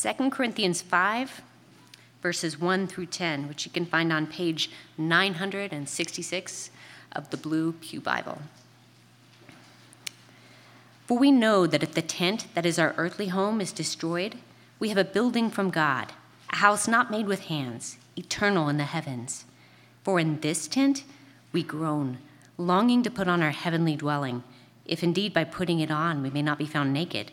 2 Corinthians 5, verses 1 through 10, which you can find on page 966 of the Blue Pew Bible. For we know that if the tent that is our earthly home is destroyed, we have a building from God, a house not made with hands, eternal in the heavens. For in this tent we groan, longing to put on our heavenly dwelling, if indeed by putting it on we may not be found naked.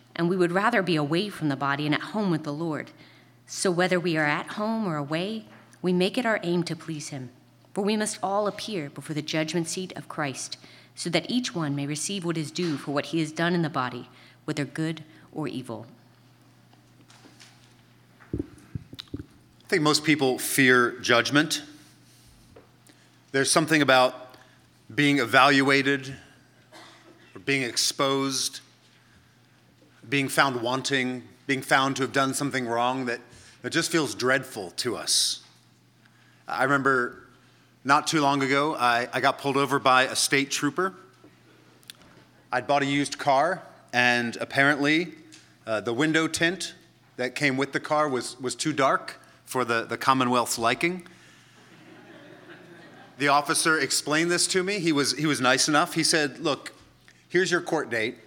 and we would rather be away from the body and at home with the Lord. So whether we are at home or away, we make it our aim to please Him. For we must all appear before the judgment seat of Christ so that each one may receive what is due for what he has done in the body, whether good or evil. I think most people fear judgment. There's something about being evaluated or being exposed, being found wanting, being found to have done something wrong that, that just feels dreadful to us. I remember not too long ago, I, I got pulled over by a state trooper. I'd bought a used car, and apparently uh, the window tint that came with the car was, was too dark for the, the Commonwealth's liking. The officer explained this to me. He was, he was nice enough. He said, Look, here's your court date.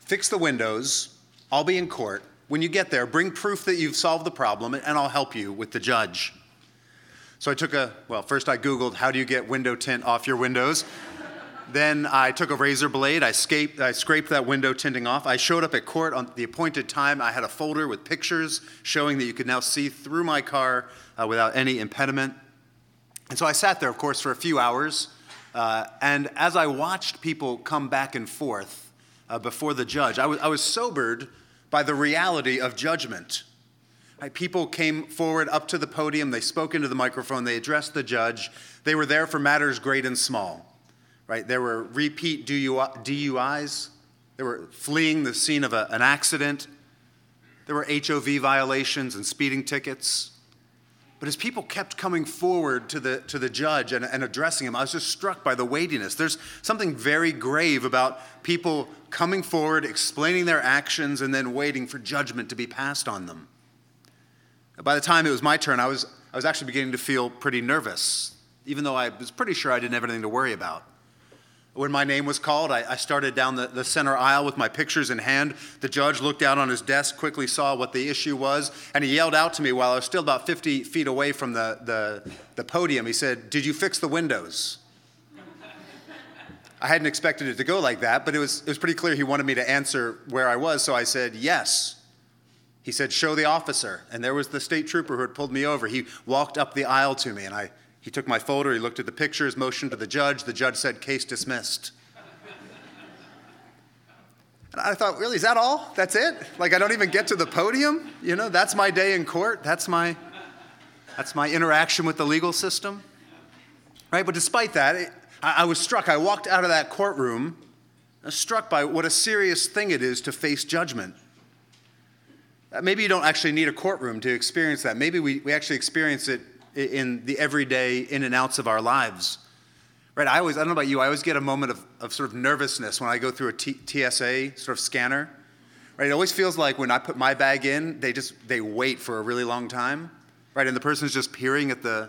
Fix the windows. I'll be in court. When you get there, bring proof that you've solved the problem, and I'll help you with the judge. So I took a, well, first I Googled how do you get window tint off your windows. then I took a razor blade, I, I scraped that window tinting off. I showed up at court on the appointed time. I had a folder with pictures showing that you could now see through my car uh, without any impediment. And so I sat there, of course, for a few hours. Uh, and as I watched people come back and forth uh, before the judge, I was sobered by the reality of judgment. People came forward up to the podium, they spoke into the microphone, they addressed the judge. They were there for matters great and small. Right? There were repeat DUIs, they were fleeing the scene of a, an accident, there were HOV violations and speeding tickets. But as people kept coming forward to the, to the judge and, and addressing him, I was just struck by the weightiness. There's something very grave about people coming forward, explaining their actions, and then waiting for judgment to be passed on them. By the time it was my turn, I was, I was actually beginning to feel pretty nervous, even though I was pretty sure I didn't have anything to worry about. When my name was called, I, I started down the, the center aisle with my pictures in hand. The judge looked down on his desk, quickly saw what the issue was, and he yelled out to me while I was still about 50 feet away from the, the, the podium. He said, Did you fix the windows? I hadn't expected it to go like that, but it was, it was pretty clear he wanted me to answer where I was, so I said, Yes. He said, Show the officer. And there was the state trooper who had pulled me over. He walked up the aisle to me, and I, he took my folder, he looked at the pictures, motioned to the judge. The judge said, Case dismissed. And I thought, really, is that all? That's it? Like, I don't even get to the podium? You know, that's my day in court. That's my, that's my interaction with the legal system. Right? But despite that, it, I, I was struck. I walked out of that courtroom struck by what a serious thing it is to face judgment. Uh, maybe you don't actually need a courtroom to experience that. Maybe we, we actually experience it in the everyday in and outs of our lives. Right? I always, I don't know about you, I always get a moment of, of sort of nervousness when I go through a T- TSA sort of scanner. Right? It always feels like when I put my bag in, they just, they wait for a really long time. Right? And the person's just peering at the,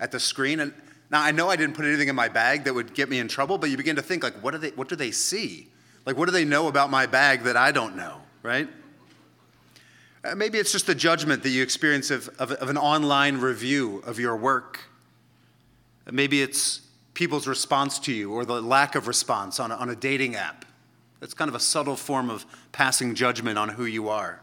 at the screen. And now I know I didn't put anything in my bag that would get me in trouble, but you begin to think like, what do they, what do they see? Like, what do they know about my bag that I don't know? Right? Uh, maybe it's just the judgment that you experience of, of, of an online review of your work. Uh, maybe it's people's response to you or the lack of response on a, on a dating app. That's kind of a subtle form of passing judgment on who you are.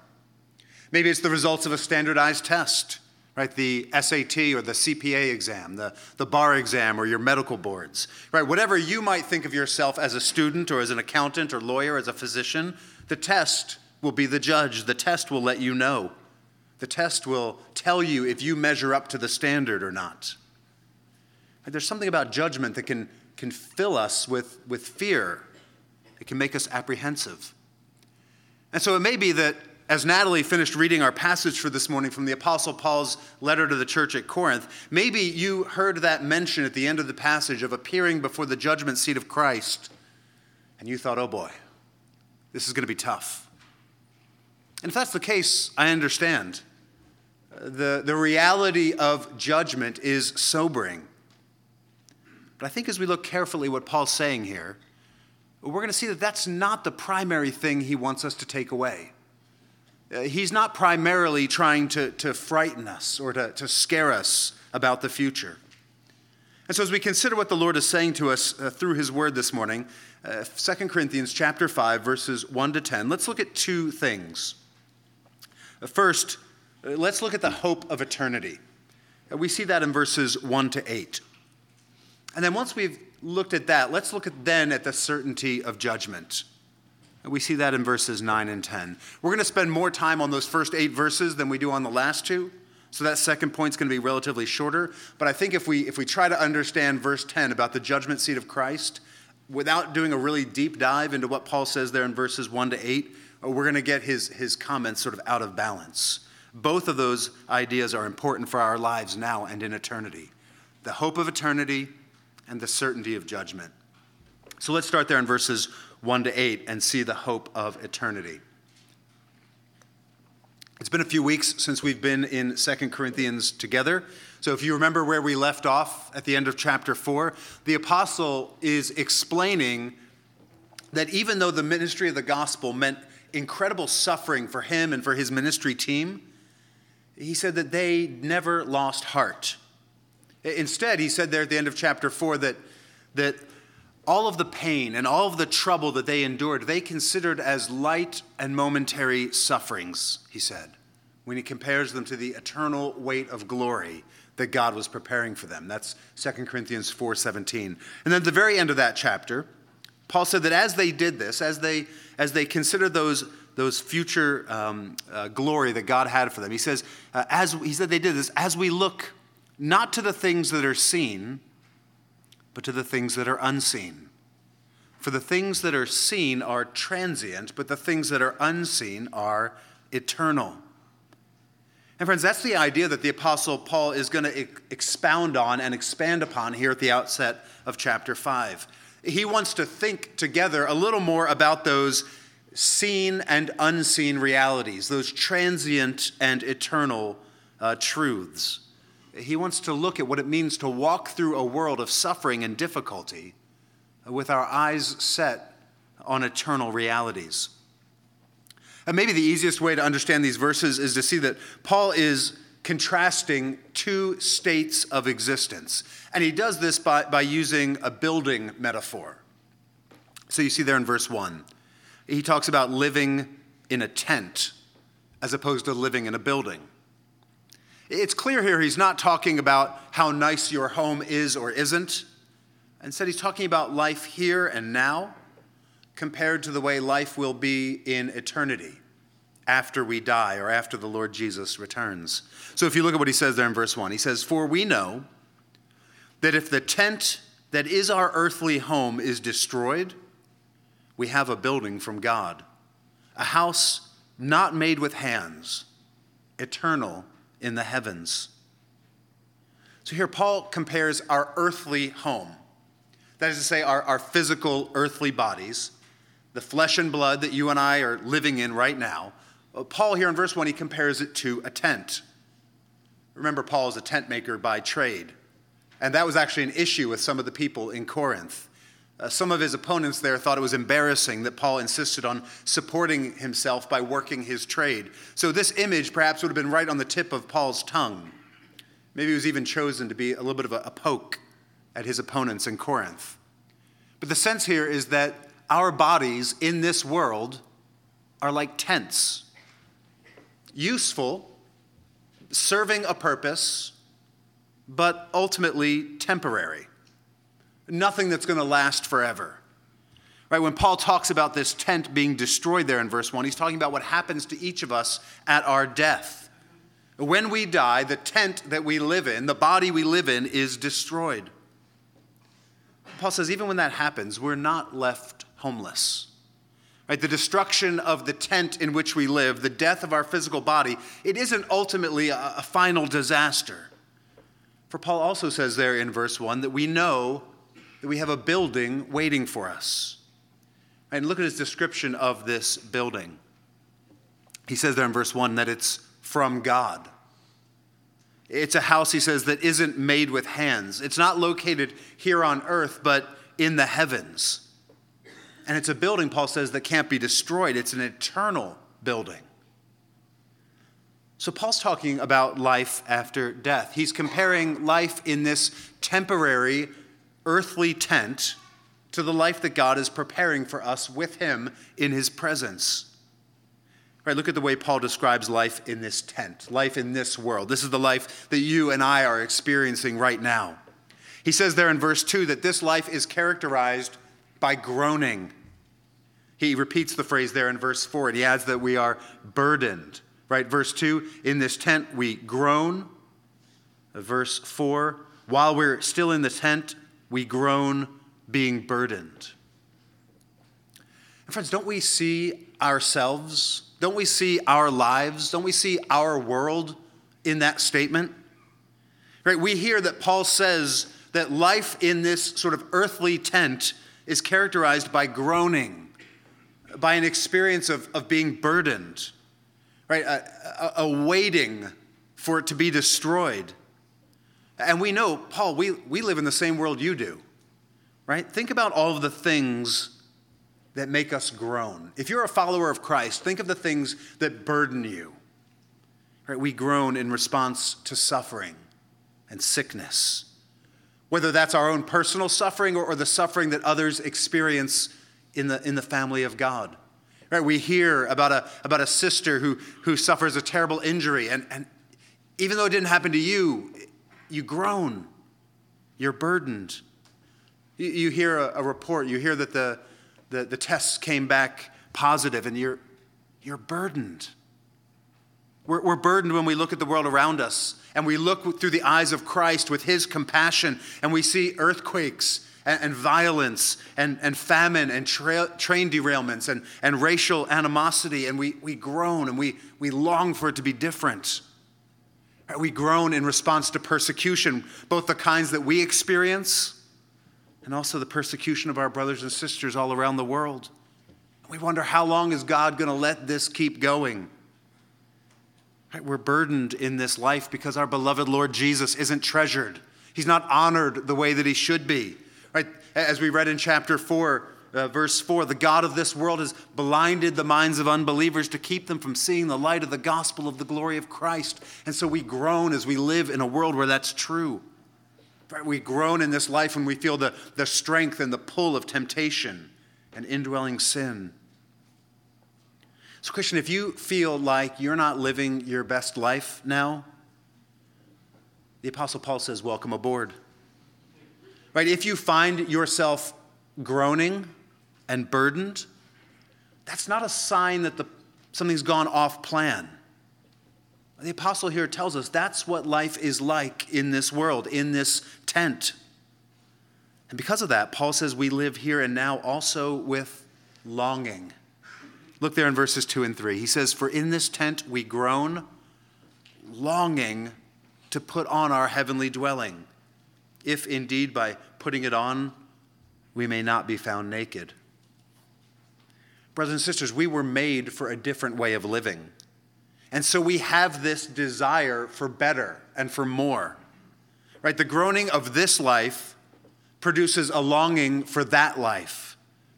Maybe it's the results of a standardized test, right? The SAT or the CPA exam, the, the bar exam, or your medical boards, right? Whatever you might think of yourself as a student or as an accountant or lawyer, as a physician, the test will be the judge. The test will let you know. The test will tell you if you measure up to the standard or not. There's something about judgment that can, can fill us with, with fear, it can make us apprehensive. And so it may be that as Natalie finished reading our passage for this morning from the Apostle Paul's letter to the church at Corinth, maybe you heard that mention at the end of the passage of appearing before the judgment seat of Christ, and you thought, oh boy, this is going to be tough. And if that's the case, I understand. The, the reality of judgment is sobering. But I think as we look carefully what Paul's saying here, we're going to see that that's not the primary thing he wants us to take away. Uh, he's not primarily trying to, to frighten us or to, to scare us about the future. And so as we consider what the Lord is saying to us uh, through his word this morning, uh, 2 Corinthians chapter 5 verses 1 to 10, let's look at two things. First, let's look at the hope of eternity. We see that in verses 1 to 8. And then once we've looked at that, let's look at then at the certainty of judgment. We see that in verses 9 and 10. We're going to spend more time on those first eight verses than we do on the last two. So that second point is going to be relatively shorter. But I think if we, if we try to understand verse 10 about the judgment seat of Christ, without doing a really deep dive into what Paul says there in verses 1 to 8, uh, Oh, we're going to get his, his comments sort of out of balance. Both of those ideas are important for our lives now and in eternity the hope of eternity and the certainty of judgment. So let's start there in verses 1 to 8 and see the hope of eternity. It's been a few weeks since we've been in 2 Corinthians together. So if you remember where we left off at the end of chapter 4, the apostle is explaining that even though the ministry of the gospel meant incredible suffering for him and for his ministry team, he said that they never lost heart. Instead, he said there at the end of chapter 4 that, that all of the pain and all of the trouble that they endured, they considered as light and momentary sufferings, he said, when he compares them to the eternal weight of glory that God was preparing for them. That's 2 Corinthians 4:17. And then at the very end of that chapter, Paul said that as they did this, as they as they considered those those future um, uh, glory that God had for them, he says, uh, as he said they did this, as we look not to the things that are seen but to the things that are unseen. For the things that are seen are transient, but the things that are unseen are eternal. And, friends, that's the idea that the Apostle Paul is going to expound on and expand upon here at the outset of chapter 5. He wants to think together a little more about those seen and unseen realities, those transient and eternal uh, truths. He wants to look at what it means to walk through a world of suffering and difficulty with our eyes set on eternal realities. And maybe the easiest way to understand these verses is to see that Paul is contrasting two states of existence. And he does this by, by using a building metaphor. So you see there in verse 1, he talks about living in a tent as opposed to living in a building. It's clear here he's not talking about how nice your home is or isn't. Instead, he's talking about life here and now compared to the way life will be in eternity after we die or after the Lord Jesus returns. So if you look at what he says there in verse 1, he says, For we know that if the tent that is our earthly home is destroyed, we have a building from God, a house not made with hands, eternal in the heavens. So here, Paul compares our earthly home, that is to say, our, our physical earthly bodies, the flesh and blood that you and I are living in right now. Uh, Paul, here in verse 1, he compares it to a tent. Remember, Paul is a tent maker by trade. And that was actually an issue with some of the people in Corinth. Uh, some of his opponents there thought it was embarrassing that Paul insisted on supporting himself by working his trade. So, this image perhaps would have been right on the tip of Paul's tongue. Maybe it was even chosen to be a little bit of a, a poke at his opponents in Corinth. But the sense here is that our bodies in this world are like tents, useful, serving a purpose, but ultimately temporary nothing that's going to last forever. Right, when Paul talks about this tent being destroyed there in verse 1, he's talking about what happens to each of us at our death. When we die, the tent that we live in, the body we live in, is destroyed. Paul says, even when that happens, we're not left homeless. Right? The destruction of the tent in which we live, the death of our physical body, it isn't ultimately a, a final disaster. For Paul also says there in verse 1 that we know that we have a building waiting for us. And look at his description of this building. He says there in verse 1 that it's from God. It's a house, he says, that isn't made with hands. It's not located here on earth, but in the heavens. And it's a building, Paul says, that can't be destroyed. It's an eternal building. So, Paul's talking about life after death. He's comparing life in this temporary earthly tent to the life that God is preparing for us with Him in His presence. Right, look at the way Paul describes life in this tent, life in this world. This is the life that you and I are experiencing right now. He says there in verse 2 that this life is characterized by groaning. He repeats the phrase there in verse 4, and he adds that we are burdened. Right, verse 2 in this tent we groan. Verse 4 while we're still in the tent, we groan being burdened. And friends, don't we see ourselves? Don't we see our lives? Don't we see our world in that statement? Right? We hear that Paul says that life in this sort of earthly tent is characterized by groaning, by an experience of, of being burdened, right? A, a, a waiting for it to be destroyed. And we know, Paul, we, we live in the same world you do, right? Think about all of the things that make us groan. If you're a follower of Christ, think of the things that burden you. Right? We groan in response to suffering and sickness whether that's our own personal suffering or, or the suffering that others experience in the, in the family of God. Right? We hear about a, about a sister who, who suffers a terrible injury, and, and even though it didn't happen to you, you groan, you're burdened. You, you hear a, a, report, you hear that the, the, the tests came back positive, and you're, you're burdened. We're, we're burdened when we look at the world around us and we look through the eyes of Christ with his compassion and we see earthquakes and, and violence and, and famine and tra- train derailments and, and racial animosity and we, we groan and we, we long for it to be different. We groan in response to persecution, both the kinds that we experience and also the persecution of our brothers and sisters all around the world. We wonder how long is God going to let this keep going? Right? We're burdened in this life because our beloved Lord Jesus isn't treasured. He's not honored the way that he should be. Right? As we read in chapter 4, uh, verse 4, the God of this world has blinded the minds of unbelievers to keep them from seeing the light of the gospel of the glory of Christ. And so we groan as we live in a world where that's true. Right? We groan in this life when we feel the, the strength and the pull of temptation and indwelling sin. So, Christian, if you feel like you're not living your best life now, the Apostle Paul says, Welcome aboard. Right? If you find yourself groaning and burdened, that's not a sign that the, something's gone off plan. The apostle here tells us that's what life is like in this world, in this tent. And because of that, Paul says we live here and now also with longing. Look there in verses 2 and 3. He says, For in this tent we groan, longing to put on our heavenly dwelling, if indeed by putting it on we may not be found naked. Brothers and sisters, we were made for a different way of living. And so we have this desire for better and for more. Right? The groaning of this life produces a longing for that life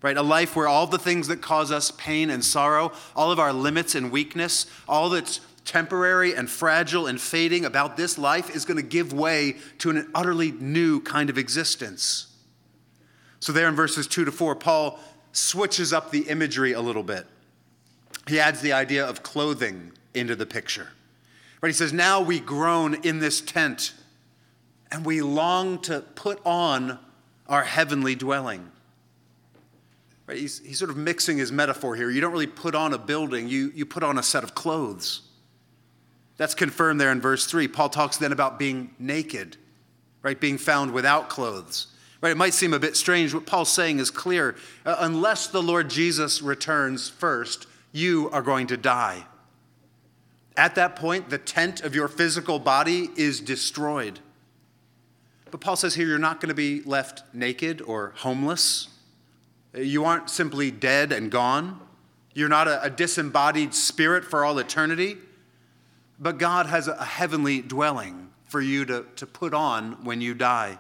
right? A life where all the things that cause us pain and sorrow, all of our limits and weakness, all that's temporary and fragile and fading about this life is going to give way to an utterly new kind of existence. So, there in verses 2 to 4, Paul switches up the imagery a little bit. He adds the idea of clothing into the picture. Right? He says, Now we groan in this tent and we long to put on our heavenly dwelling. Right? He's, he's sort of mixing his metaphor here. You don't really put on a building, you, you put on a set of clothes. That's confirmed there in verse 3. Paul talks then about being naked, right? Being found without clothes. Right? It might seem a bit strange. What Paul's saying is clear. Uh, unless the Lord Jesus returns first, you are going to die. At that point, the tent of your physical body is destroyed. But Paul says here you're not going to be left naked or homeless. You aren't simply dead and gone. You're not a, a disembodied spirit for all eternity. But God has a heavenly dwelling for you to, to put on when you die.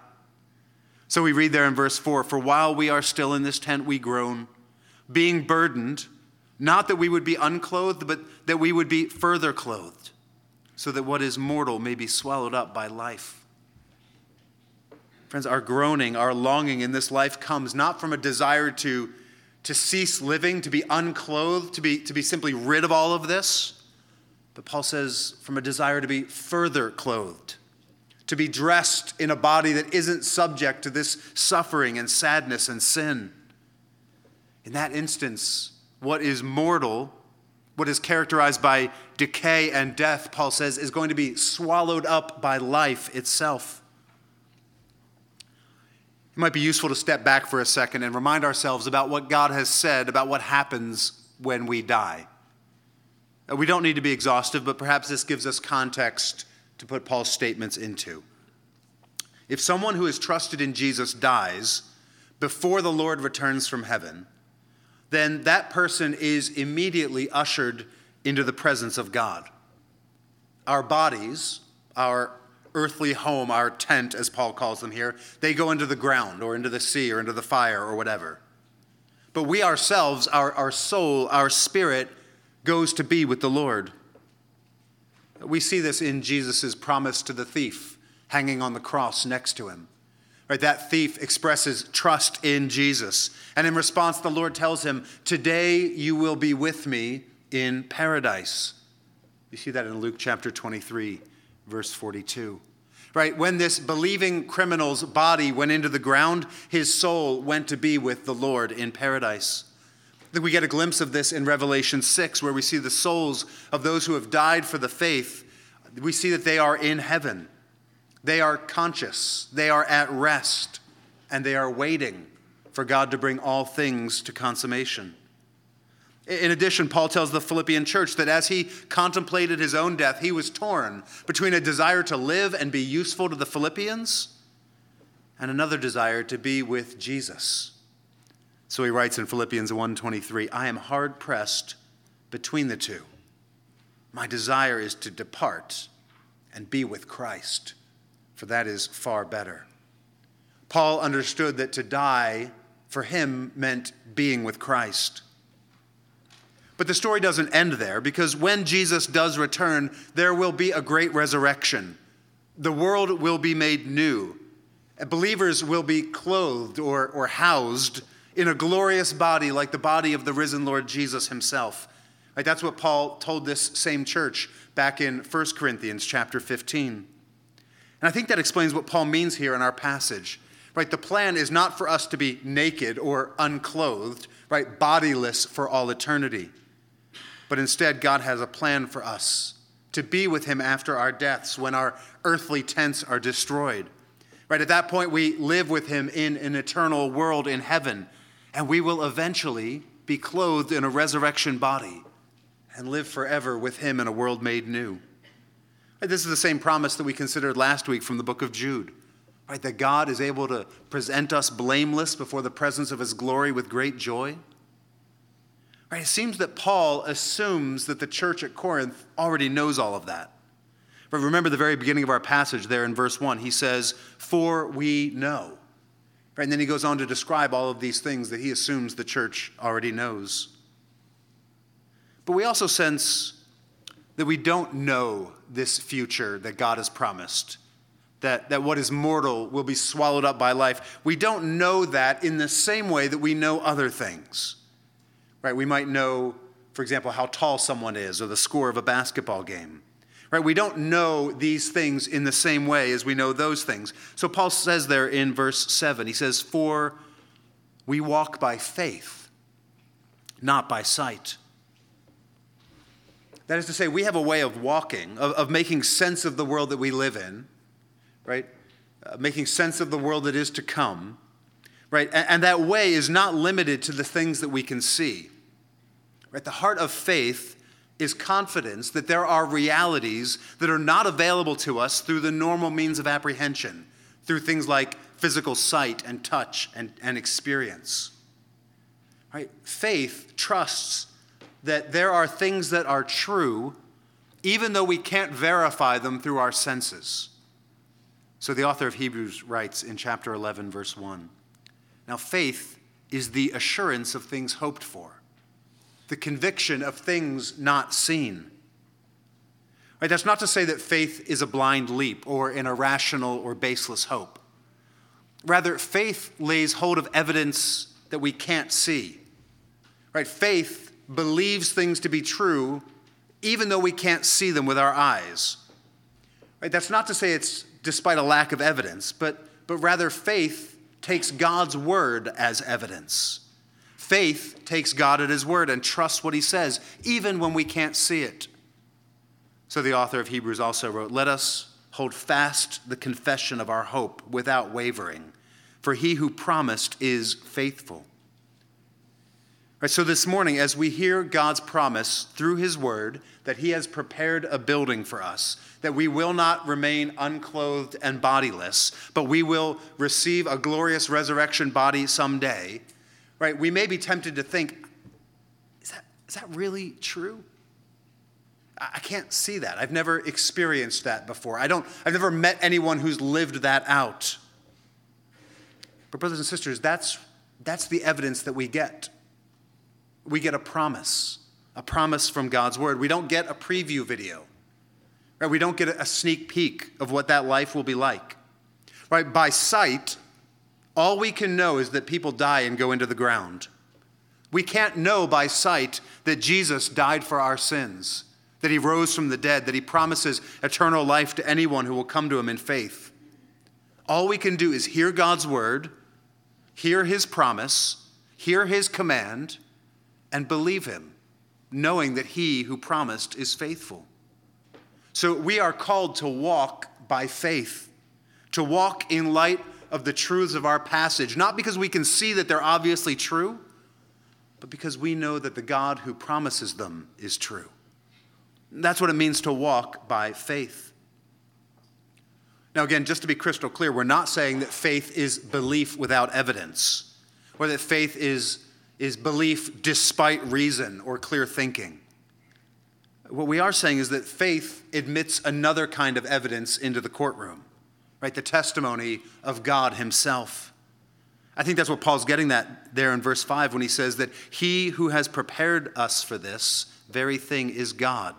So we read there in verse 4 For while we are still in this tent, we groan, being burdened not that we would be unclothed, but that we would be further clothed, so that what is mortal may be swallowed up by life. Friends, our groaning, our longing in this life comes not from a desire to, to cease living, to be unclothed, to be, to be simply rid of all of this, but Paul says from a desire to be further clothed, to be dressed in a body that isn't subject to this suffering and sadness and sin. In that instance, what is mortal, what is characterized by decay and death, Paul says, is going to be swallowed up by life itself. It might be useful to step back for a second and remind ourselves about what God has said about what happens when we die. Uh, we don't need to be exhaustive, but perhaps this gives us context to put Paul's statements into. If someone who is trusted in Jesus dies before the Lord returns from heaven, then that person is immediately ushered into the presence of God. Our bodies, our earthly home, our tent, as Paul calls them here, they go into the ground or into the sea or into the fire or whatever. But we ourselves, our, our soul, our spirit, goes to be with the Lord. We see this in Jesus' promise to the thief hanging on the cross next to him. Right, that thief expresses trust in Jesus. And in response, the Lord tells him, Today you will be with me in paradise. You see that in Luke chapter 23, verse 42. Right, when this believing criminal's body went into the ground, his soul went to be with the Lord in paradise. We get a glimpse of this in Revelation 6, where we see the souls of those who have died for the faith. We see that they are in heaven. They are conscious, they are at rest, and they are waiting for God to bring all things to consummation. In addition, Paul tells the Philippian church that as he contemplated his own death, he was torn between a desire to live and be useful to the Philippians and another desire to be with Jesus. So he writes in Philippians 1:23, I am hard pressed between the two. My desire is to depart and be with Christ for that is far better. Paul understood that to die for him meant being with Christ. But the story doesn't end there because when Jesus does return, there will be a great resurrection. The world will be made new. Believers will be clothed or, or housed in a glorious body like the body of the risen Lord Jesus himself. Right, that's what Paul told this same church back in 1 Corinthians chapter 15. And I think that explains what Paul means here in our passage. Right? The plan is not for us to be naked or unclothed, right? Bodiless for all eternity. But instead, God has a plan for us to be with him after our deaths when our earthly tents are destroyed. Right? At that point, we live with him in an eternal world in heaven, and we will eventually be clothed in a resurrection body and live forever with him in a world made new. This is the same promise that we considered last week from the book of Jude. Right, that God is able to present us blameless before the presence of his glory with great joy. Right, it seems that Paul assumes that the church at Corinth already knows all of that. But remember the very beginning of our passage there in verse 1, he says, For we know. Right, and then he goes on to describe all of these things that he assumes the church already knows. But we also sense that we don't know this future that God has promised, that, that what is mortal will be swallowed up by life. We don't know that in the same way that we know other things. Right? We might know, for example, how tall someone is or the score of a basketball game. Right? We don't know these things in the same way as we know those things. So Paul says there in verse 7, he says, For we walk by faith, not by sight. That is to say, we have a way of walking, of, of making sense of the world that we live in, right? Uh, making sense of the world that is to come, right? And, and that way is not limited to the things that we can see. Right? The heart of faith is confidence that there are realities that are not available to us through the normal means of apprehension, through things like physical sight and touch and, and experience. Right? Faith trusts that there are things that are true, even though we can't verify them through our senses. So the author of Hebrews writes in chapter 11, verse 1 Now, faith is the assurance of things hoped for, the conviction of things not seen. Right, that's not to say that faith is a blind leap or an irrational or baseless hope. Rather, faith lays hold of evidence that we can't see. Right? Faith believes things to be true even though we can't see them with our eyes. Right? That's not to say it's despite a lack of evidence, but, but rather faith takes God's word as evidence. Faith takes God at his word and trusts what he says, even when we can't see it. So the author of Hebrews also wrote, Let us hold fast the confession of our hope without wavering, for he who promised is faithful. Right, so this morning, as we hear God's promise through his word that he has prepared a building for us, that we will not remain unclothed and bodiless, but we will receive a glorious resurrection body someday, right? We may be tempted to think, is that, is that really true? I can't see that. I've never experienced that before. I don't, I've never met anyone who's lived that out. But, brothers and sisters, that's, that's the evidence that we get we get a promise, a promise from God's word. We don't get a preview video. Right? We don't get a sneak peek of what that life will be like. Right? By sight, all we can know is that people die and go into the ground. We can't know by sight that Jesus died for our sins, that he rose from the dead, that he promises eternal life to anyone who will come to him in faith. All we can do is hear God's word, hear his promise, hear his command, and believe him, knowing that he who promised is faithful. So we are called to walk by faith, to walk in light of the truths of our passage, not because we can see that they're obviously true, but because we know that the God who promises them is true. That's what it means to walk by faith. Now, again, just to be crystal clear, we're not saying that faith is belief without evidence, or that faith is is belief despite reason or clear thinking. What we are saying is that faith admits another kind of evidence into the courtroom, right? The testimony of God Himself. I think that's what Paul's getting at there in verse 5 when he says that he who has prepared us for this very thing is God,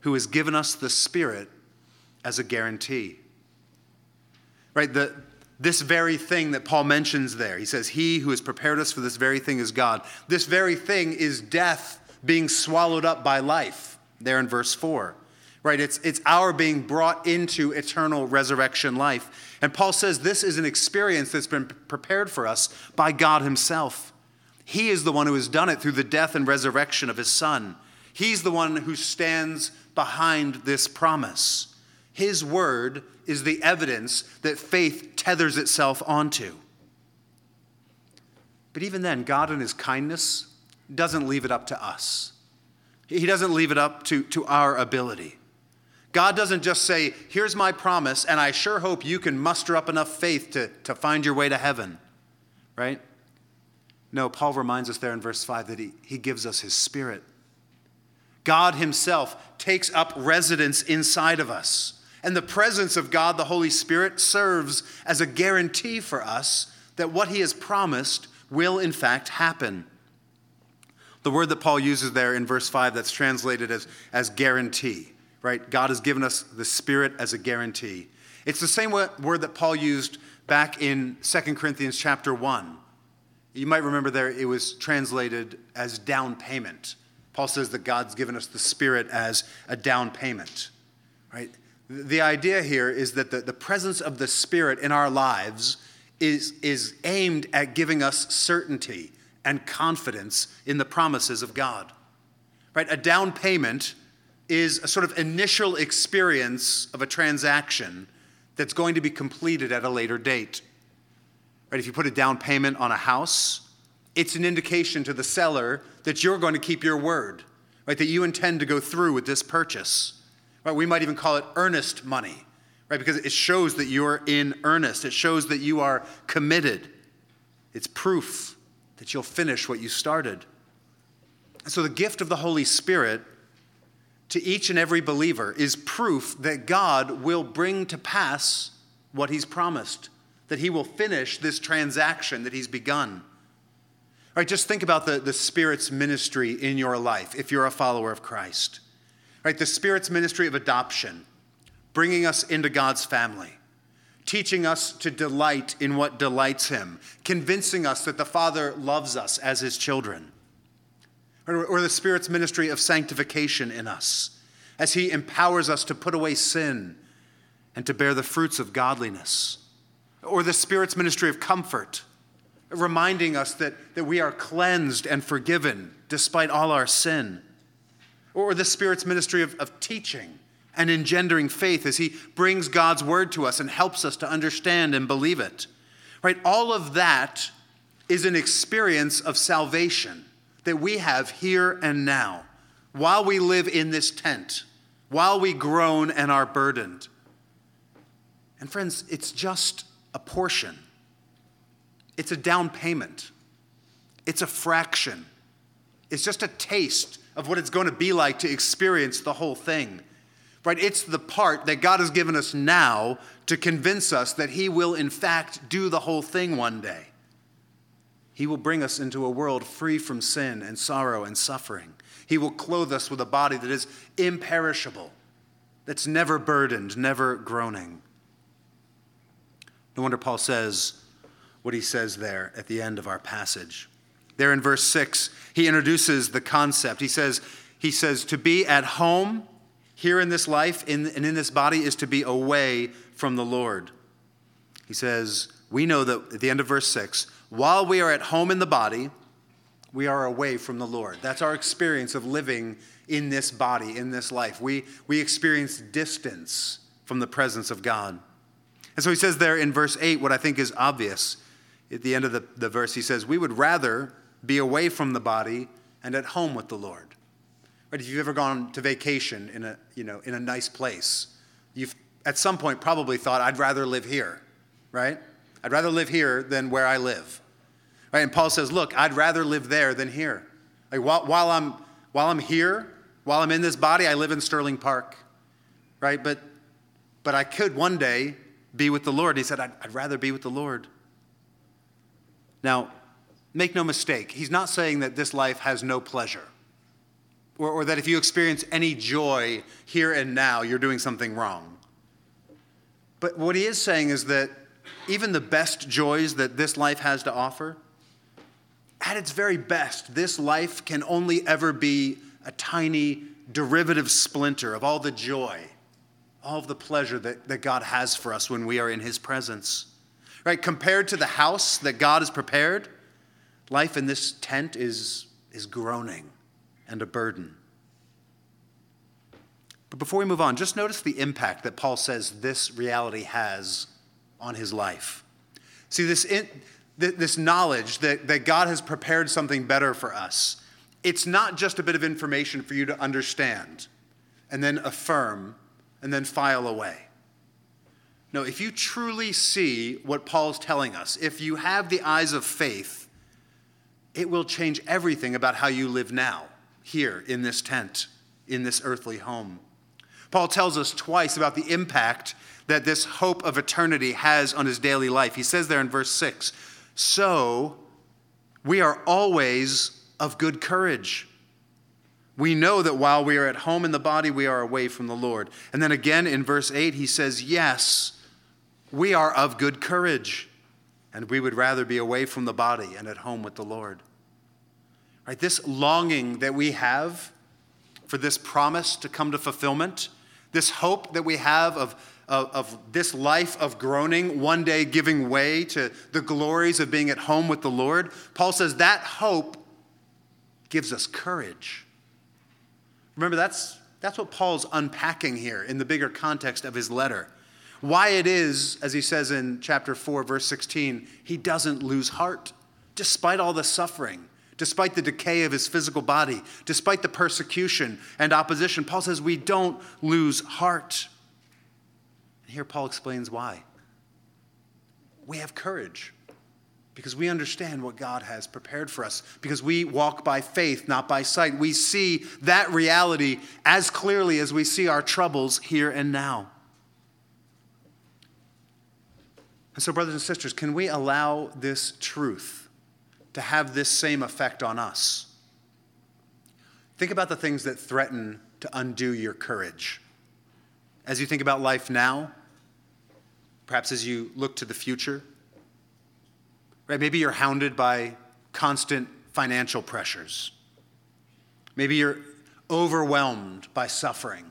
who has given us the Spirit as a guarantee. Right? The, this very thing that Paul mentions there. He says, He who has prepared us for this very thing is God. This very thing is death being swallowed up by life, there in verse 4. Right? It's, it's our being brought into eternal resurrection life. And Paul says this is an experience that's been prepared for us by God Himself. He is the one who has done it through the death and resurrection of His Son. He's the one who stands behind this promise. His word is the evidence that faith tethers itself onto. But even then, God in His kindness doesn't leave it up to us. He doesn't leave it up to, to our ability. God doesn't just say, Here's my promise, and I sure hope you can muster up enough faith to, to find your way to heaven, right? No, Paul reminds us there in verse 5 that he, he gives us His Spirit. God Himself takes up residence inside of us. And the presence of God, the Holy Spirit, serves as a guarantee for us that what He has promised will in fact happen. The word that Paul uses there in verse 5 that's translated as, as guarantee, right? God has given us the Spirit as a guarantee. It's the same word that Paul used back in 2 Corinthians chapter 1. You might remember there it was translated as down payment. Paul says that God's given us the Spirit as a down payment, right? The idea here is that the, the presence of the Spirit in our lives is, is aimed at giving us certainty and confidence in the promises of God. Right? A down payment is a sort of initial experience of a transaction that's going to be completed at a later date. Right? If you put a down payment on a house, it's an indication to the seller that you're going to keep your word, right? That you intend to go through with this purchase. Right? We might even call it earnest money, right? Because it shows that you're in earnest. It shows that you are committed. It's proof that you'll finish what you started. so the gift of the Holy Spirit to each and every believer is proof that God will bring to pass what he's promised, that he will finish this transaction that he's begun. All right, just think about the, the Spirit's ministry in your life if you're a follower of Christ. All right, the Spirit's ministry of adoption, bringing us into God's family, teaching us to delight in what delights him, convincing us that the Father loves us as his children or the Spirit's ministry of sanctification in us as He empowers us to put away sin and to bear the fruits of godliness, or the Spirit's ministry of comfort, reminding us that, that we are cleansed and forgiven despite all our sin, or the Spirit's ministry of, of teaching and engendering faith as He brings God's word to us and helps us to understand and believe it. Right? All of that is an experience of salvation that we have here and now, while we live in this tent, while we groan and are burdened. And friends, it's just a portion, it's a down payment, it's a fraction, it's just a taste of what it's going to be like to experience the whole thing. Right? It's the part that God has given us now to convince us that He will, in fact, do the whole thing one day. He will bring us into a world free from sin and sorrow and suffering. He will clothe us with a body that is imperishable, that's never burdened, never groaning. No wonder Paul says what he says there at the end of our passage. There in verse 6, he introduces the concept. He says, he says to be at home here in this life in, and in this body is to be away from the Lord. He says, we know that at the end of verse 6, while we are at home in the body, we are away from the Lord. That's our experience of living in this body, in this life. We, we experience distance from the presence of God. And so he says there in verse 8 what I think is obvious. At the end of the, the verse, he says, We would rather be away from the body and at home with the Lord. Right? If you've ever gone to vacation in a, you know, in a nice place, you've at some point probably thought, I'd rather live here, right? I'd rather live here than where I live. Right? And Paul says, Look, I'd rather live there than here. Like while, while, I'm, while I'm here, while I'm in this body, I live in Sterling Park. Right? But, but I could one day be with the Lord. He said, I'd, I'd rather be with the Lord. Now, make no mistake, he's not saying that this life has no pleasure. Or, or that if you experience any joy here and now, you're doing something wrong. But what he is saying is that even the best joys that this life has to offer, at its very best, this life can only ever be a tiny derivative splinter of all the joy, all of the pleasure that, that God has for us when we are in His presence. Right? Compared to the house that God has prepared, life in this tent is, is groaning and a burden. But before we move on, just notice the impact that Paul says this reality has on his life. See, this, in, this knowledge that, that God has prepared something better for us, it's not just a bit of information for you to understand and then affirm and then file away. No, if you truly see what Paul's telling us, if you have the eyes of faith, it will change everything about how you live now, here in this tent, in this earthly home. Paul tells us twice about the impact that this hope of eternity has on his daily life. He says there in verse 6 So we are always of good courage. We know that while we are at home in the body, we are away from the Lord. And then again in verse 8, he says, Yes, we are of good courage, and we would rather be away from the body and at home with the Lord. Right? This longing that we have for this promise to come to fulfillment, this hope that we have of of, of this life of groaning, one day giving way to the glories of being at home with the Lord, Paul says that hope gives us courage. Remember, that's, That's what Paul's unpacking here in the bigger context of his letter. Why it is, as he says in chapter 4, verse 16, he doesn't lose heart despite all the suffering, despite the decay of his physical body, despite the persecution and opposition. Paul says we don't lose heart. And here Paul explains why. We have courage because we understand what God has prepared for us, because we walk by faith, not by sight. We see that reality as clearly as we see our troubles here and now. And so, brothers and sisters, can we allow this truth to have this same effect on us? Think about the things that threaten to undo your courage. As you think about life now, perhaps as you look to the future, right? Maybe you're hounded by constant financial pressures. Maybe you're overwhelmed by suffering.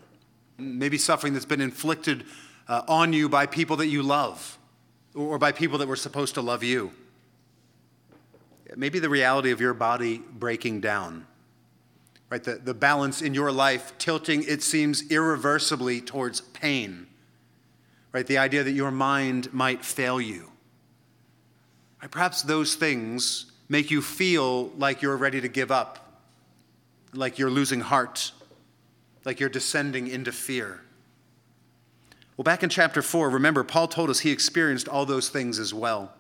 Maybe suffering that's been inflicted uh, on you by people that you love or by people that were supposed to love you. Maybe the reality of your body breaking down, right? The, the balance in your life tilting, it seems, irreversibly towards pain, right? The idea that your mind might fail you. Right? Perhaps those things make you feel like you're ready to give up, like you're losing heart, like you're descending into fear. Well, back in chapter 4, remember, Paul told us he experienced all those things as well.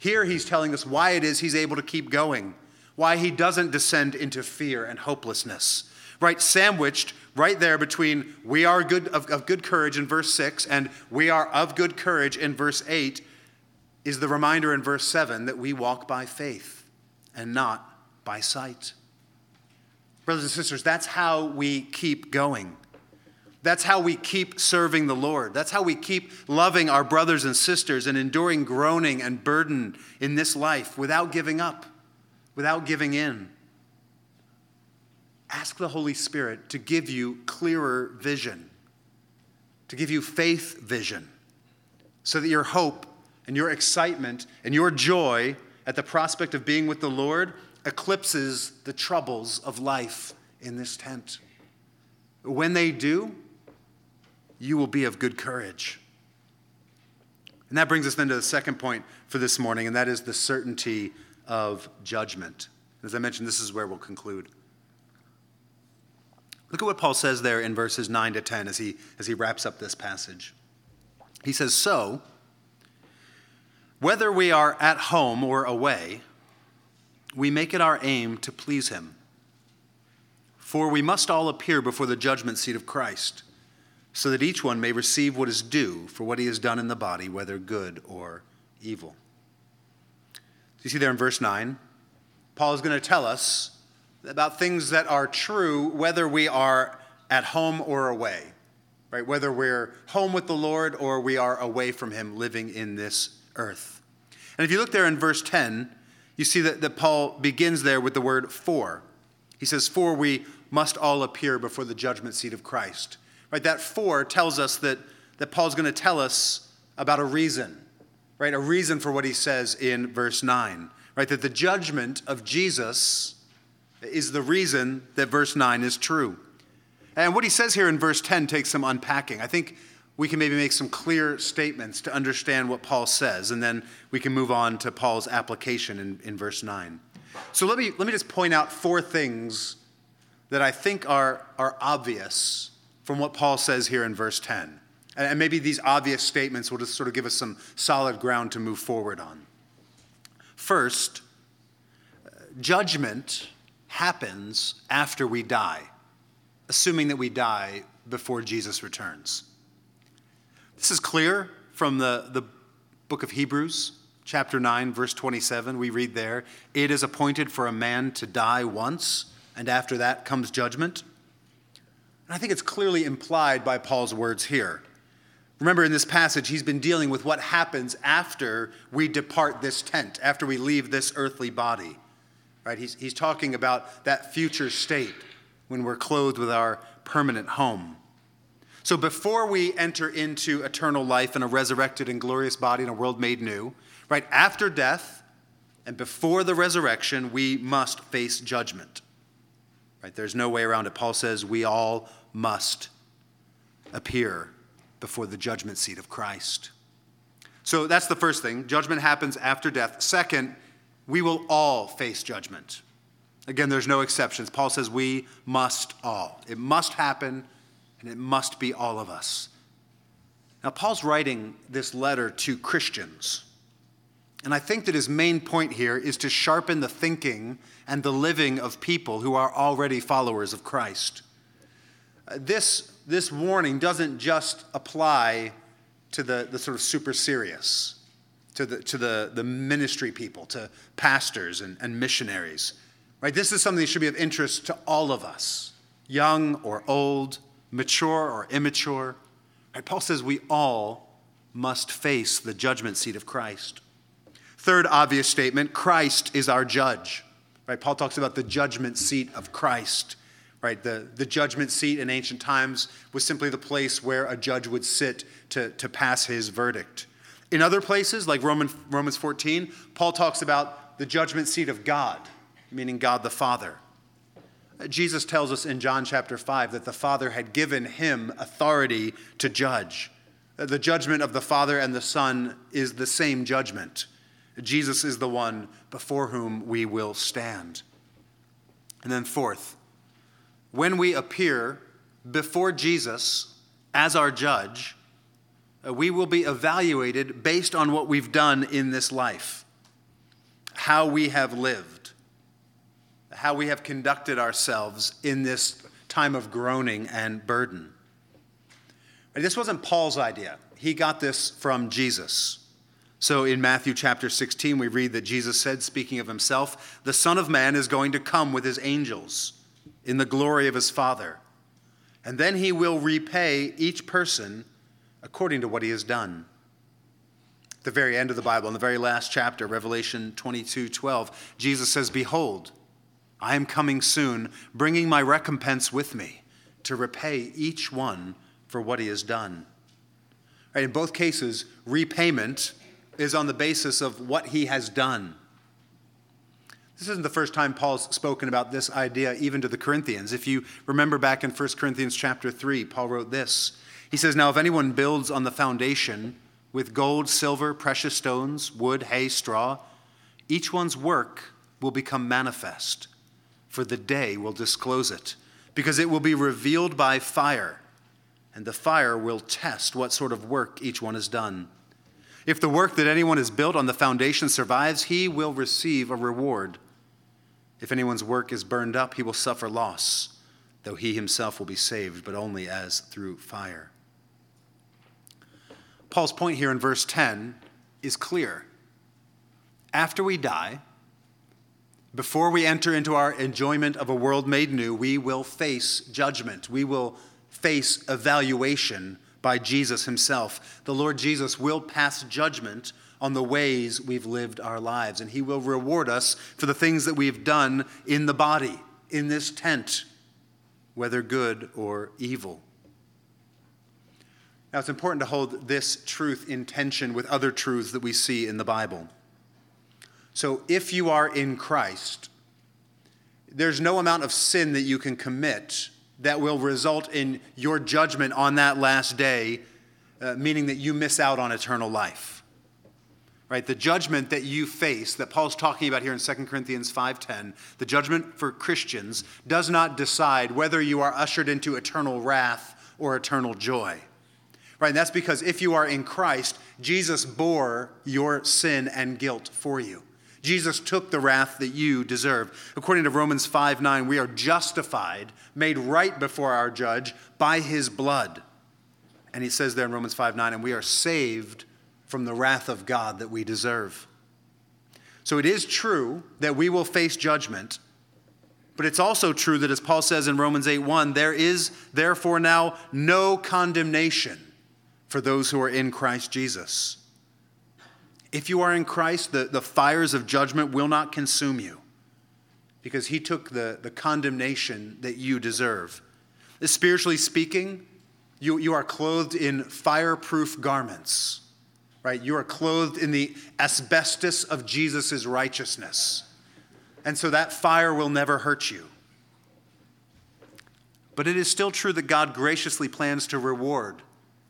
Here he's telling us why it is he's able to keep going, why he doesn't descend into fear and hopelessness. Right, sandwiched right there between we are good of, of good courage in verse 6 and we are of good courage in verse 8 is the reminder in verse 7 that we walk by faith and not by sight. Brothers and sisters, that's how we keep going. That's how we keep serving the Lord. That's how we keep loving our brothers and sisters and enduring groaning and burden in this life without giving up, without giving in. Ask the Holy Spirit to give you clearer vision, to give you faith vision, so that your hope and your excitement and your joy at the prospect of being with the Lord eclipses the troubles of life in this tent. When they do, you will be of good courage. And that brings us then to the second point for this morning, and that is the certainty of judgment. As I mentioned, this is where we'll conclude. Look at what Paul says there in verses 9 to 10 as he, as he wraps up this passage. He says, So, whether we are at home or away, we make it our aim to please him. For we must all appear before the judgment seat of Christ, so that each one may receive what is due for what he has done in the body, whether good or evil. You see there in verse 9, Paul is going to tell us about things that are true whether we are at home or away, right? Whether we're home with the Lord or we are away from him living in this earth. And if you look there in verse 10, you see that, that Paul begins there with the word for. He says, For we must all appear before the judgment seat of Christ. Right? That for tells us that, that Paul's going to tell us about a reason, right? A reason for what he says in verse 9, right? That the judgment of Jesus is the reason that verse 9 is true. And what he says here in verse 10 takes some unpacking. I think we can maybe make some clear statements to understand what Paul says, and then we can move on to Paul's application in, in verse 9. So let me, let me just point out four things that I think are, are obvious from what Paul says here in verse 10. And maybe these obvious statements will just sort of give us some solid ground to move forward on. First, judgment happens after we die, assuming that we die before Jesus returns. This is clear from the, the book of Hebrews, chapter 9, verse 27. We read there, It is appointed for a man to die once, and after that comes judgment. And I think it's clearly implied by Paul's words here. Remember, in this passage, he's been dealing with what happens after we depart this tent, after we leave this earthly body. Right? He's, he's talking about that future state when we're clothed with our permanent home. So before we enter into eternal life in a resurrected and glorious body in a world made new, right after death and before the resurrection, we must face judgment. Right? There's no way around it. Paul says we all must appear before the judgment seat of Christ. So that's the first thing. Judgment happens after death. Second, we will all face judgment. Again, there's no exceptions. Paul says we must all. It must happen, and it must be all of us. Now, Paul's writing this letter to Christians. And I think that his main point here is to sharpen the thinking and the living of people who are already followers of Christ. This, this warning doesn't just apply to the, the sort of super serious, to the, to the, the ministry people, to pastors and, and missionaries. Right? This is something that should be of interest to all of us, young or old, mature or immature. Right? Paul says we all must face the judgment seat of Christ. Third obvious statement Christ is our judge. Right? Paul talks about the judgment seat of Christ. Right? The, the judgment seat in ancient times was simply the place where a judge would sit to, to pass his verdict. In other places, like Roman, Romans 14, Paul talks about the judgment seat of God, meaning God the Father. Uh, Jesus tells us in John chapter 5 that the Father had given him authority to judge. Uh, the judgment of the Father and the Son is the same judgment. Jesus is the one before whom we will stand. And then, fourth, when we appear before Jesus as our judge, uh, we will be evaluated based on what we've done in this life, how we have lived, how we have conducted ourselves in this time of groaning and burden. This wasn't Paul's idea, he got this from Jesus. So in Matthew chapter 16, we read that Jesus said, speaking of himself, The Son of Man is going to come with his angels in the glory of his Father. And then he will repay each person according to what he has done. At the very end of the Bible, in the very last chapter, Revelation 22 12, Jesus says, Behold, I am coming soon, bringing my recompense with me to repay each one for what he has done. Right, in both cases, repayment is on the basis of what he has done. This isn't the first time Paul's spoken about this idea even to the Corinthians. If you remember back in 1 Corinthians chapter 3, Paul wrote this. He says, Now if anyone builds on the foundation with gold, silver, precious stones, wood, hay, straw, each one's work will become manifest, for the day will disclose it, because it will be revealed by fire, and the fire will test what sort of work each one has done. If the work that anyone has built on the foundation survives, he will receive a reward. If anyone's work is burned up, he will suffer loss, though he himself will be saved, but only as through fire. Paul's point here in verse 10 is clear. After we die, before we enter into our enjoyment of a world made new, we will face judgment. We will face evaluation by Jesus himself. The Lord Jesus will pass judgment on the ways we've lived our lives, and he will reward us for the things that we've done in the body, in this tent, whether good or evil. Now, it's important to hold this truth in tension with other truths that we see in the Bible. So, if you are in Christ, there's no amount of sin that you can commit that will result in your judgment on that last day, uh, meaning that you miss out on eternal life. Right? The judgment that you face, that Paul's talking about here in 2 Corinthians 5:10, the judgment for Christians does not decide whether you are ushered into eternal wrath or eternal joy. Right? And that's because if you are in Christ, Jesus bore your sin and guilt for you. Jesus took the wrath that you deserve. According to Romans 5 9, we are justified, made right before our judge by his blood. And he says there in Romans 5 9, and we are saved from the wrath of God that we deserve. So it is true that we will face judgment, but it's also true that, as Paul says in Romans 8 1, there is therefore now no condemnation for those who are in Christ Jesus. If you are in Christ, the, the fires of judgment will not consume you because he took the, the condemnation that you deserve. Spiritually speaking, you, you are clothed in fireproof garments, right? You are clothed in the asbestos of Jesus' righteousness. And so that fire will never hurt you. But it is still true that God graciously plans to reward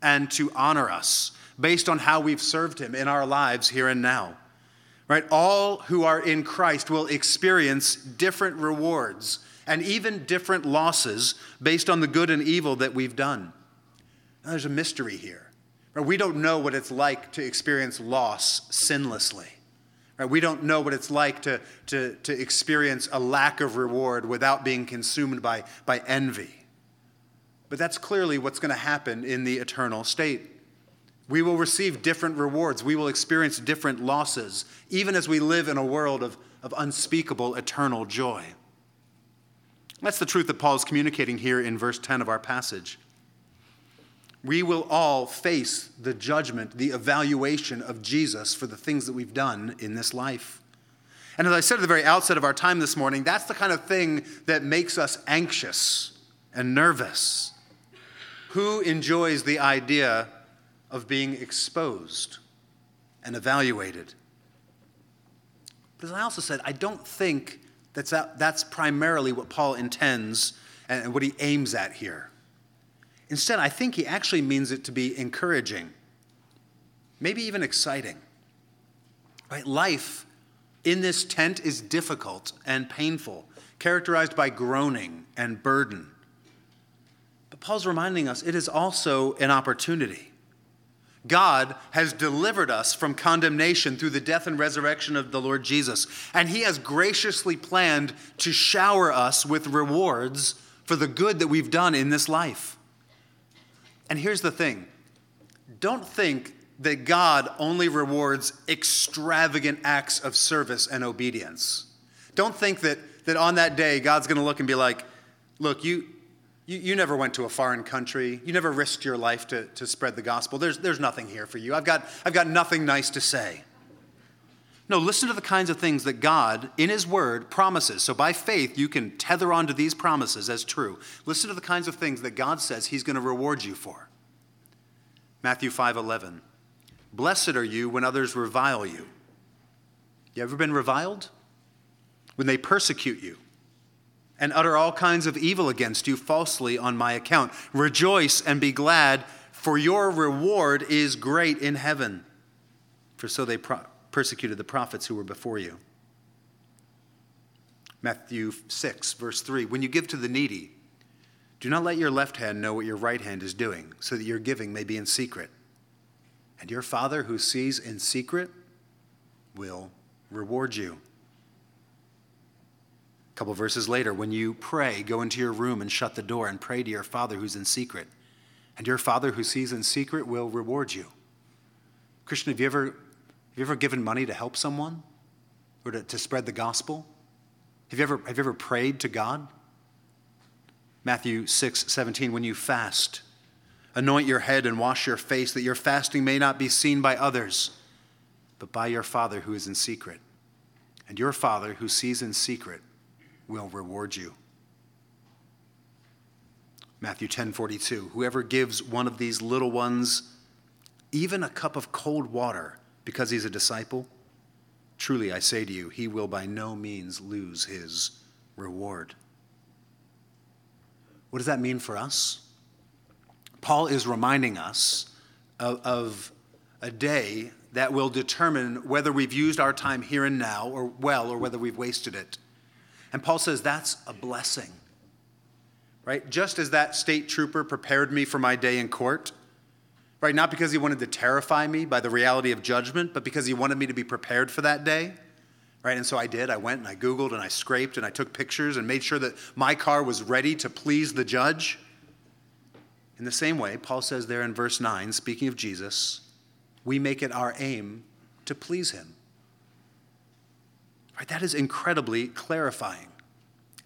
and to honor us based on how we've served Him in our lives here and now. Right? All who are in Christ will experience different rewards and even different losses based on the good and evil that we've done. Now, there's a mystery here. Right? We don't know what it's like to experience loss sinlessly. Right? We don't know what it's like to, to, to experience a lack of reward without being consumed by, by envy. But that's clearly what's going to happen in the eternal state. We will receive different rewards. We will experience different losses, even as we live in a world of, of unspeakable eternal joy. That's the truth that Paul is communicating here in verse 10 of our passage. We will all face the judgment, the evaluation of Jesus for the things that we've done in this life. And as I said at the very outset of our time this morning, that's the kind of thing that makes us anxious and nervous. Who enjoys the idea of being exposed and evaluated? But as I also said, I don't think that's, that's primarily what Paul intends and what he aims at here. Instead, I think he actually means it to be encouraging, maybe even exciting. Right? Life in this tent is difficult and painful, characterized by groaning and burden. But Paul's reminding us it is also an opportunity. God has delivered us from condemnation through the death and resurrection of the Lord Jesus, and He has graciously planned to shower us with rewards for the good that we've done in this life. And here's the thing don't think that God only rewards extravagant acts of service and obedience. Don't think that, that on that day, God's going to look and be like, look, you, you, you never went to a foreign country. You never risked your life to, to spread the gospel. There's, there's nothing here for you. I've got, I've got nothing nice to say. No, listen to the kinds of things that God, in His Word, promises. So by faith, you can tether onto these promises as true. Listen to the kinds of things that God says He's going to reward you for. Matthew 5 11. Blessed are you when others revile you. You ever been reviled? When they persecute you and utter all kinds of evil against you falsely on my account. Rejoice and be glad, for your reward is great in heaven. For so they pro- persecuted the prophets who were before you. Matthew 6, verse 3 When you give to the needy, do not let your left hand know what your right hand is doing, so that your giving may be in secret. And your Father who sees in secret will reward you A couple verses later, when you pray, go into your room and shut the door and pray to your Father who's in secret. And your Father who sees in secret will reward you. Christian, have you ever, you ever given money to help someone or to, to spread the gospel? Have you, ever, have you ever prayed to God? Matthew 6 17, when you fast, anoint your head and wash your face, that your fasting may not be seen by others, but by your Father who is in secret. And your Father who sees in secret will reward you. Matthew 10:42 Whoever gives one of these little ones even a cup of cold water because he's a disciple truly I say to you he will by no means lose his reward. What does that mean for us? Paul is reminding us of, of a day that will determine whether we've used our time here and now or well or whether we've wasted it. And Paul says that's a blessing. Right? Just as that state trooper prepared me for my day in court, right? Not because he wanted to terrify me by the reality of judgment, but because he wanted me to be prepared for that day. Right? And so I did. I went and I Googled and I scraped and I took pictures and made sure that my car was ready to please the judge. In the same way, Paul says there in verse 9, speaking of Jesus, we make it our aim to please him. Right? That is incredibly clarifying.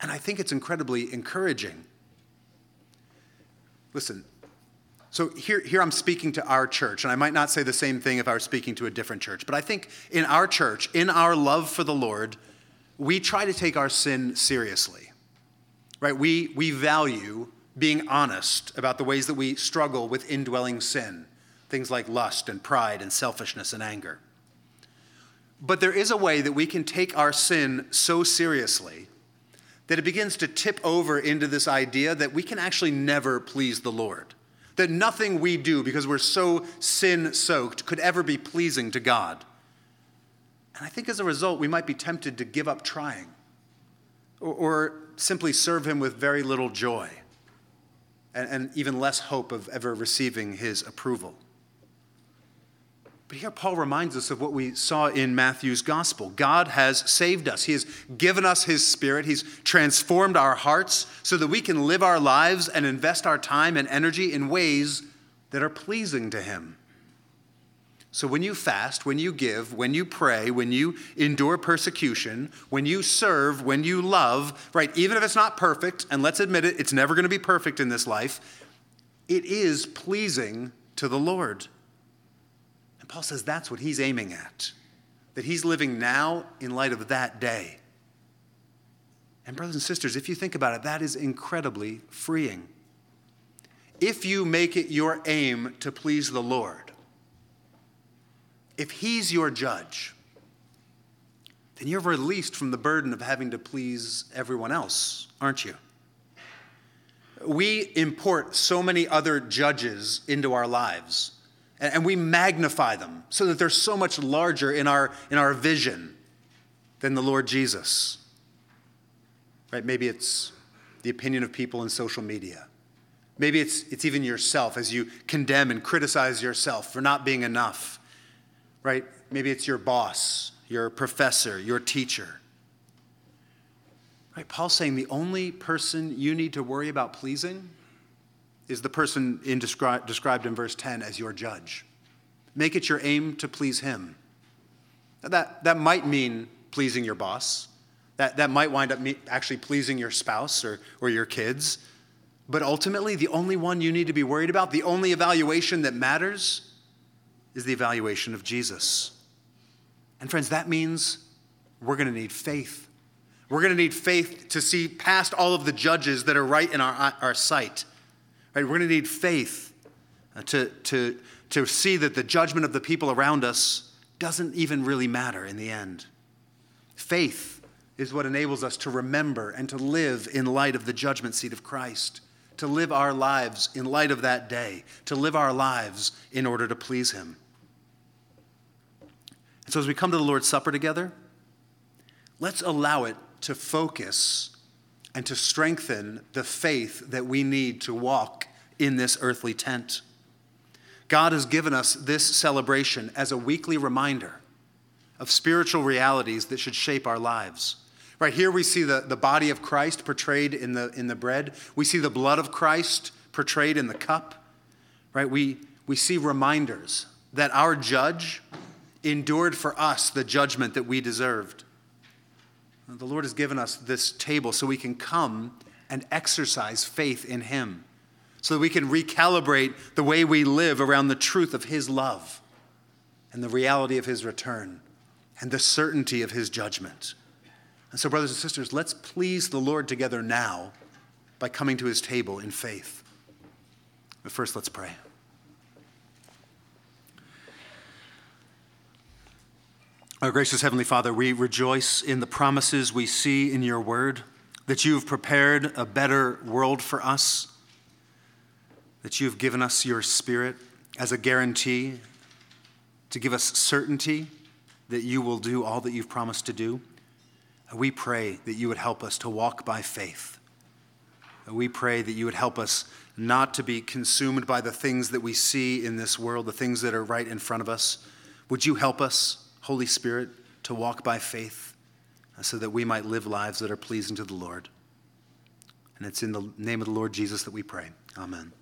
And I think it's incredibly encouraging. Listen, so here, here I'm speaking to our church, and I might not say the same thing if I were speaking to a different church, but I think in our church, in our love for the Lord, we try to take our sin seriously. Right? We, we value being honest about the ways that we struggle with indwelling sin, things like lust and pride and selfishness and anger. But there is a way that we can take our sin so seriously that it begins to tip over into this idea that we can actually never please the Lord. That nothing we do, because we're so sin soaked, could ever be pleasing to God. And I think as a result, we might be tempted to give up trying or, or simply serve Him with very little joy and, and even less hope of ever receiving His approval. But here Paul reminds us of what we saw in Matthew's gospel. God has saved us. He has given us his spirit. He's transformed our hearts so that we can live our lives and invest our time and energy in ways that are pleasing to him. So when you fast, when you give, when you pray, when you endure persecution, when you serve, when you love, right, even if it's not perfect, and let's admit it, it's never going to be perfect in this life, it is pleasing to the Lord. And Paul says that's what he's aiming at, that he's living now in light of that day. And, brothers and sisters, if you think about it, that is incredibly freeing. If you make it your aim to please the Lord, if he's your judge, then you're released from the burden of having to please everyone else, aren't you? We import so many other judges into our lives and we magnify them so that they're so much larger in our, in our vision than the Lord Jesus. Right? Maybe it's the opinion of people in social media. Maybe it's, it's even yourself as you condemn and criticize yourself for not being enough. Right? Maybe it's your boss, your professor, your teacher. Right? Paul's saying the only person you need to worry about pleasing is the person in descri- described in verse 10 as your judge. Make it your aim to please him. That, that might mean pleasing your boss. That, that might wind up me- actually pleasing your spouse or, or your kids. But ultimately, the only one you need to be worried about, the only evaluation that matters, is the evaluation of Jesus. And friends, that means we're going to need faith. We're going to need faith to see past all of the judges that are right in our, our sight Right? We're going to need faith uh, to, to, to see that the judgment of the people around us doesn't even really matter in the end. Faith is what enables us to remember and to live in light of the judgment seat of Christ, to live our lives in light of that day, to live our lives in order to please Him. And so, as we come to the Lord's Supper together, let's allow it to focus and to strengthen the faith that we need to walk in this earthly tent. God has given us this celebration as a weekly reminder of spiritual realities that should shape our lives. Right here, we see the, the body of Christ portrayed in the, in the bread. We see the blood of Christ portrayed in the cup. Right? We, we see reminders that our judge endured for us the judgment that we deserved. The Lord has given us this table so we can come and exercise faith in Him, so that we can recalibrate the way we live around the truth of His love and the reality of His return and the certainty of His judgment. And so, brothers and sisters, let's please the Lord together now by coming to His table in faith. But first, let's pray. Our gracious Heavenly Father, we rejoice in the promises we see in your word that you have prepared a better world for us, that you have given us your spirit as a guarantee to give us certainty that you will do all that you've promised to do. We pray that you would help us to walk by faith. We pray that you would help us not to be consumed by the things that we see in this world, the things that are right in front of us. Would you help us? Holy Spirit, to walk by faith so that we might live lives that are pleasing to the Lord. And it's in the name of the Lord Jesus that we pray. Amen.